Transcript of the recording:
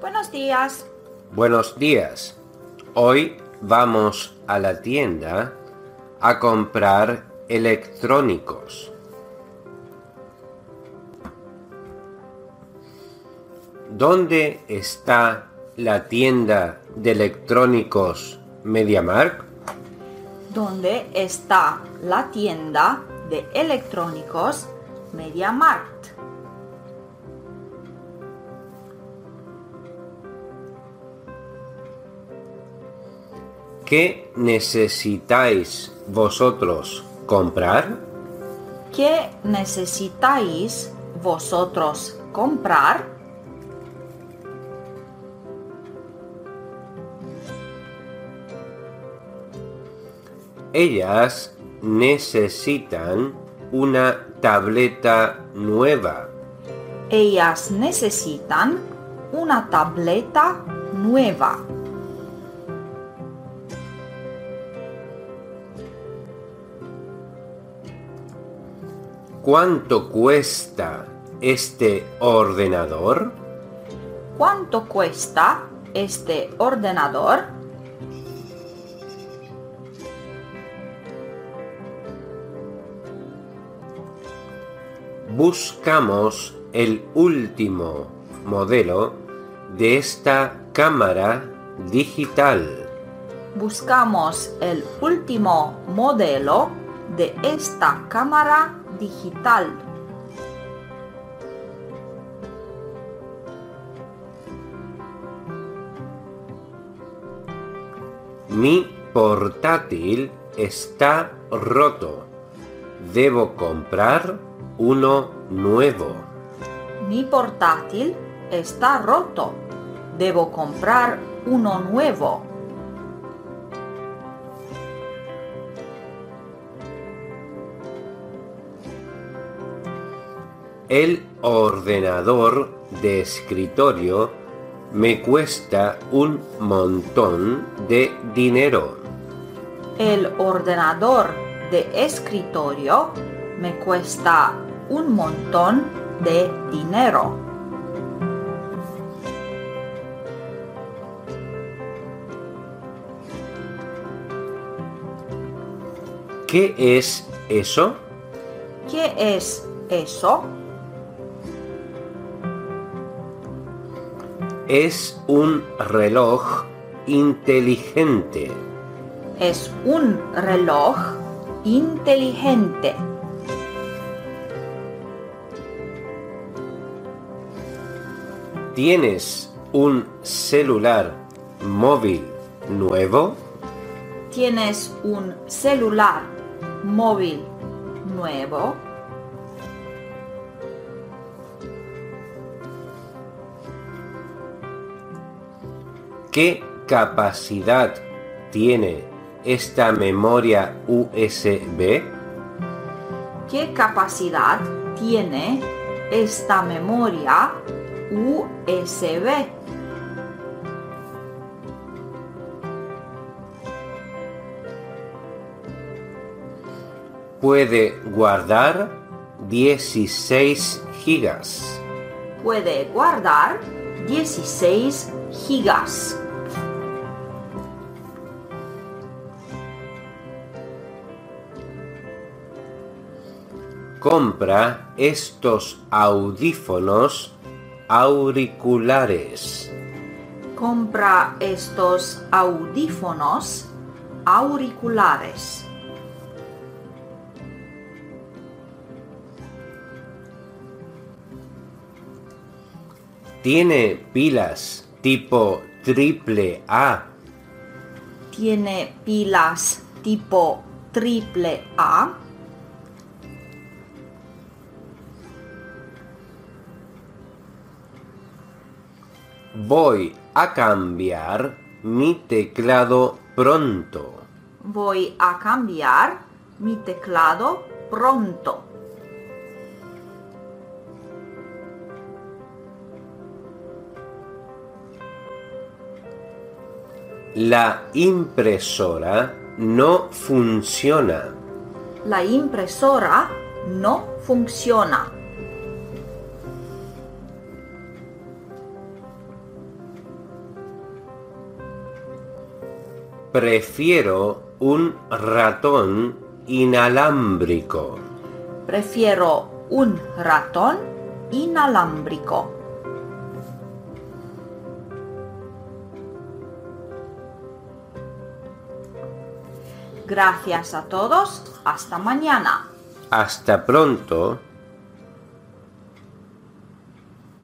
Buenos días. Buenos días. Hoy vamos a la tienda a comprar electrónicos. ¿Dónde está la tienda de electrónicos MediaMark? ¿Dónde está la tienda de electrónicos MediaMarkt? ¿Qué necesitáis vosotros comprar? ¿Qué necesitáis vosotros comprar? Ellas necesitan una tableta nueva. Ellas necesitan una tableta nueva. ¿Cuánto cuesta este ordenador? ¿Cuánto cuesta este ordenador? Buscamos el último modelo de esta cámara digital. Buscamos el último modelo de esta cámara digital. Mi portátil está roto. Debo comprar uno nuevo. Mi portátil está roto. Debo comprar uno nuevo. El ordenador de escritorio me cuesta un montón de dinero. El ordenador de escritorio me cuesta un montón de dinero. ¿Qué es eso? ¿Qué es eso? Es un reloj inteligente. Es un reloj inteligente. ¿Tienes un celular móvil nuevo? ¿Tienes un celular móvil nuevo? ¿Qué capacidad tiene esta memoria USB? ¿Qué capacidad tiene esta memoria USB? Puede guardar 16 gigas. Puede guardar 16 gigas. Compra estos audífonos auriculares. Compra estos audífonos auriculares. Tiene pilas tipo triple A. Tiene pilas tipo triple A. Voy a cambiar mi teclado pronto. Voy a cambiar mi teclado pronto. La impresora no funciona. La impresora no funciona. Prefiero un ratón inalámbrico. Prefiero un ratón inalámbrico. Gracias a todos. Hasta mañana. Hasta pronto.